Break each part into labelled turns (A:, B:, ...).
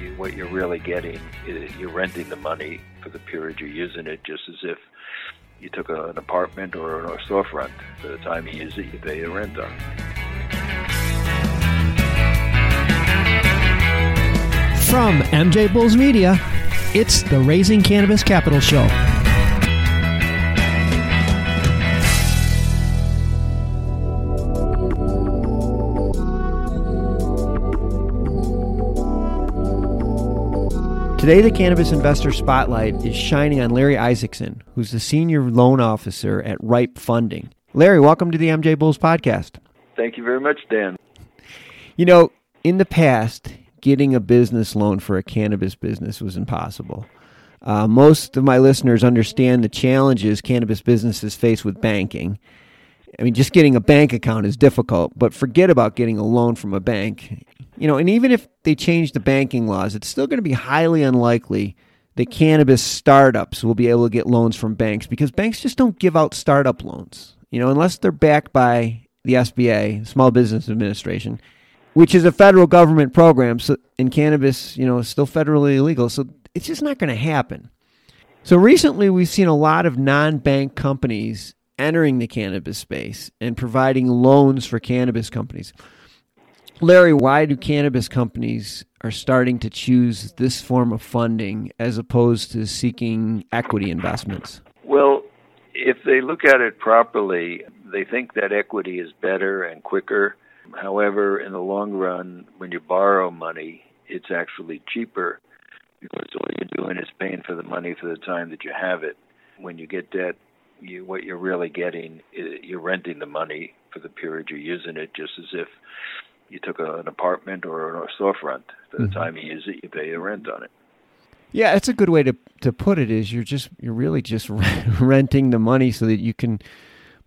A: you, what you're really getting is you're renting the money for the period you're using it, just as if you took a, an apartment or a storefront. For the time you use it, you pay the rent on.
B: From MJ Bulls Media, it's the Raising Cannabis Capital Show. Today, the Cannabis Investor Spotlight is shining on Larry Isaacson, who's the Senior Loan Officer at Ripe Funding. Larry, welcome to the MJ Bulls Podcast.
A: Thank you very much, Dan.
B: You know, in the past, getting a business loan for a cannabis business was impossible. Uh, most of my listeners understand the challenges cannabis businesses face with banking. I mean, just getting a bank account is difficult, but forget about getting a loan from a bank. You know, and even if they change the banking laws, it's still going to be highly unlikely that cannabis startups will be able to get loans from banks because banks just don't give out startup loans. You know, unless they're backed by the SBA, Small Business Administration, which is a federal government program. So in cannabis, you know, it's still federally illegal. So it's just not going to happen. So recently, we've seen a lot of non-bank companies entering the cannabis space and providing loans for cannabis companies. Larry, why do cannabis companies are starting to choose this form of funding as opposed to seeking equity investments?
A: Well, if they look at it properly, they think that equity is better and quicker. However, in the long run, when you borrow money, it's actually cheaper because all you're doing is paying for the money for the time that you have it. When you get debt, you, what you're really getting, eh, you're renting the money for the period you're using it, just as if you took a, an apartment or a storefront. For the mm-hmm. time you use it, you pay the rent on it.
B: Yeah, that's a good way to to put it. Is you're just you're really just renting the money so that you can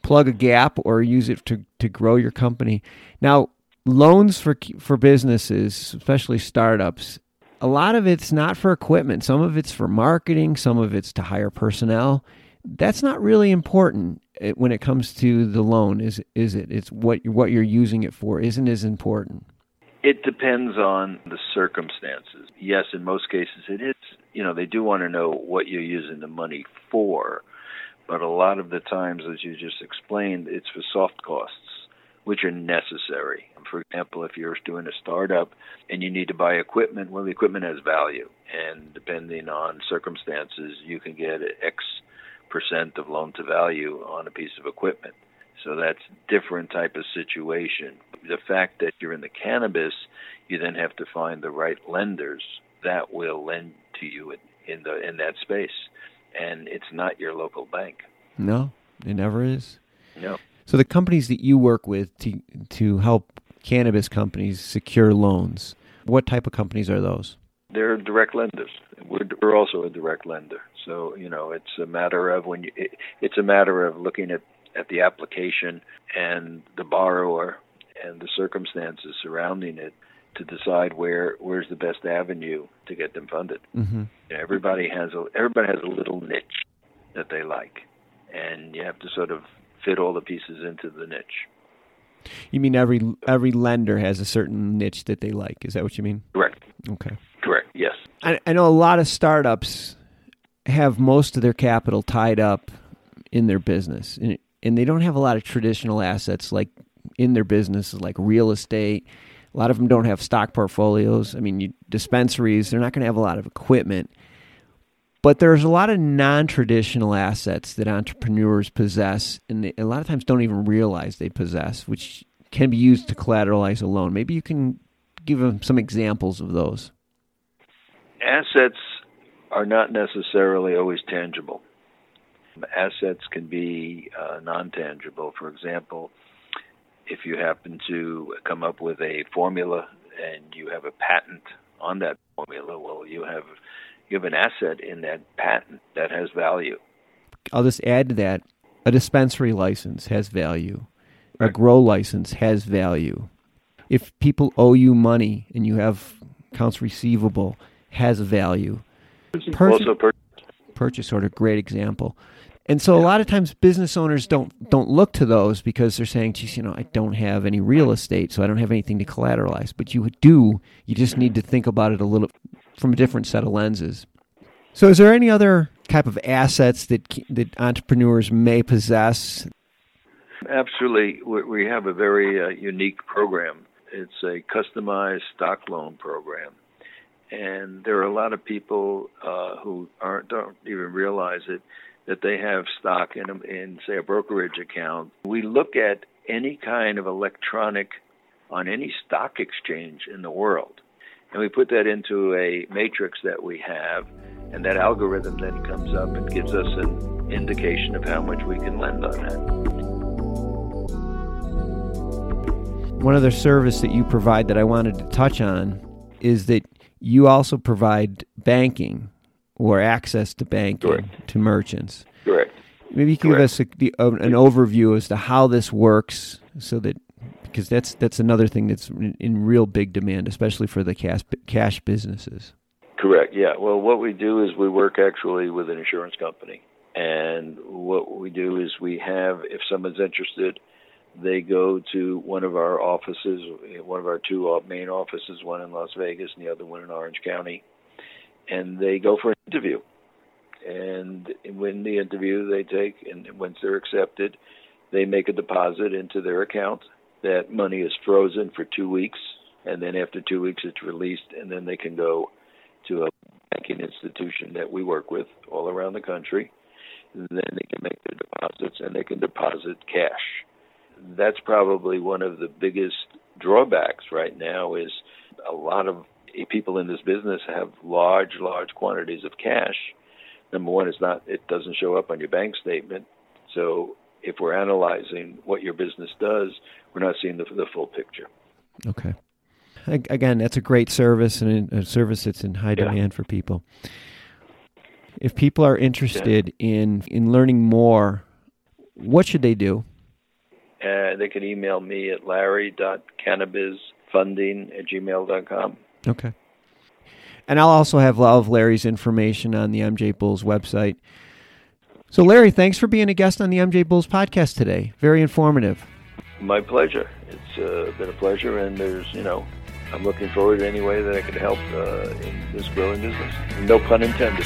B: plug a gap or use it to to grow your company. Now, loans for for businesses, especially startups, a lot of it's not for equipment. Some of it's for marketing. Some of it's to hire personnel. That's not really important it, when it comes to the loan, is is it? It's what what you're using it for isn't as important.
A: It depends on the circumstances. Yes, in most cases it is. You know, they do want to know what you're using the money for, but a lot of the times, as you just explained, it's for soft costs, which are necessary. For example, if you're doing a startup and you need to buy equipment, well, the equipment has value, and depending on circumstances, you can get X of loan to value on a piece of equipment. So that's different type of situation. The fact that you're in the cannabis, you then have to find the right lenders that will lend to you in, in the in that space, and it's not your local bank.
B: No, it never is.
A: No.
B: So the companies that you work with to to help cannabis companies secure loans, what type of companies are those?
A: They're direct lenders. We're, we're also a direct lender. So you know, it's a matter of when you. It, it's a matter of looking at at the application and the borrower and the circumstances surrounding it to decide where where's the best avenue to get them funded. Mm-hmm. You know, everybody has a everybody has a little niche that they like, and you have to sort of fit all the pieces into the niche.
B: You mean every every lender has a certain niche that they like? Is that what you mean?
A: Correct.
B: Okay. I, I know a lot of startups have most of their capital tied up in their business, and, and they don't have a lot of traditional assets like in their business, like real estate. A lot of them don't have stock portfolios. I mean, you, dispensaries, they're not going to have a lot of equipment. But there's a lot of non traditional assets that entrepreneurs possess, and they, a lot of times don't even realize they possess, which can be used to collateralize a loan. Maybe you can give them some examples of those.
A: Assets are not necessarily always tangible. Assets can be uh, non tangible. For example, if you happen to come up with a formula and you have a patent on that formula, well, you have you have an asset in that patent that has value.
B: I'll just add to that: a dispensary license has value. A grow license has value. If people owe you money and you have accounts receivable, has value.
A: Purchase, also
B: purchase order, great example. And so a lot of times business owners don't don't look to those because they're saying, geez, you know, I don't have any real estate, so I don't have anything to collateralize. But you do. You just need to think about it a little from a different set of lenses. So is there any other type of assets that that entrepreneurs may possess?
A: Absolutely. We have a very uh, unique program. It's a customized stock loan program. And there are a lot of people uh, who aren't don't even realize it that they have stock in, in say a brokerage account. We look at any kind of electronic on any stock exchange in the world, and we put that into a matrix that we have, and that algorithm then comes up and gives us an indication of how much we can lend on that.
B: One other service that you provide that I wanted to touch on is that you also provide banking or access to banking
A: Correct.
B: to merchants.
A: Correct.
B: Maybe you can
A: Correct.
B: give us a, the, uh, an overview as to how this works, so that because that's that's another thing that's in, in real big demand, especially for the cash cash businesses.
A: Correct. Yeah. Well, what we do is we work actually with an insurance company, and what we do is we have if someone's interested, they go to one of our offices, one of our two main offices, one in Las Vegas and the other one in Orange County, and they go for an interview. And when the interview they take, and once they're accepted, they make a deposit into their account. That money is frozen for two weeks, and then after two weeks, it's released, and then they can go to a banking institution that we work with all around the country. And then they can make their deposits, and they can deposit cash. That's probably one of the biggest drawbacks right now. Is a lot of people in this business have large, large quantities of cash. Number one, it's not it doesn't show up on your bank statement. So if we're analyzing what your business does, we're not seeing the, the full picture.
B: Okay. Again, that's a great service and a service that's in high
A: Yeah.
B: demand for people. If people are interested in in learning more, what should they do?
A: Uh, they can email me at larry.cannabisfunding at gmail.com.
B: Okay. And I'll also have all of Larry's information on the MJ Bulls website. So, Larry, thanks for being a guest on the MJ Bulls podcast today. Very informative.
A: My pleasure. It's uh, been a pleasure, and there's, you know, I'm looking forward to any way that I can help uh, in this growing business. No pun intended.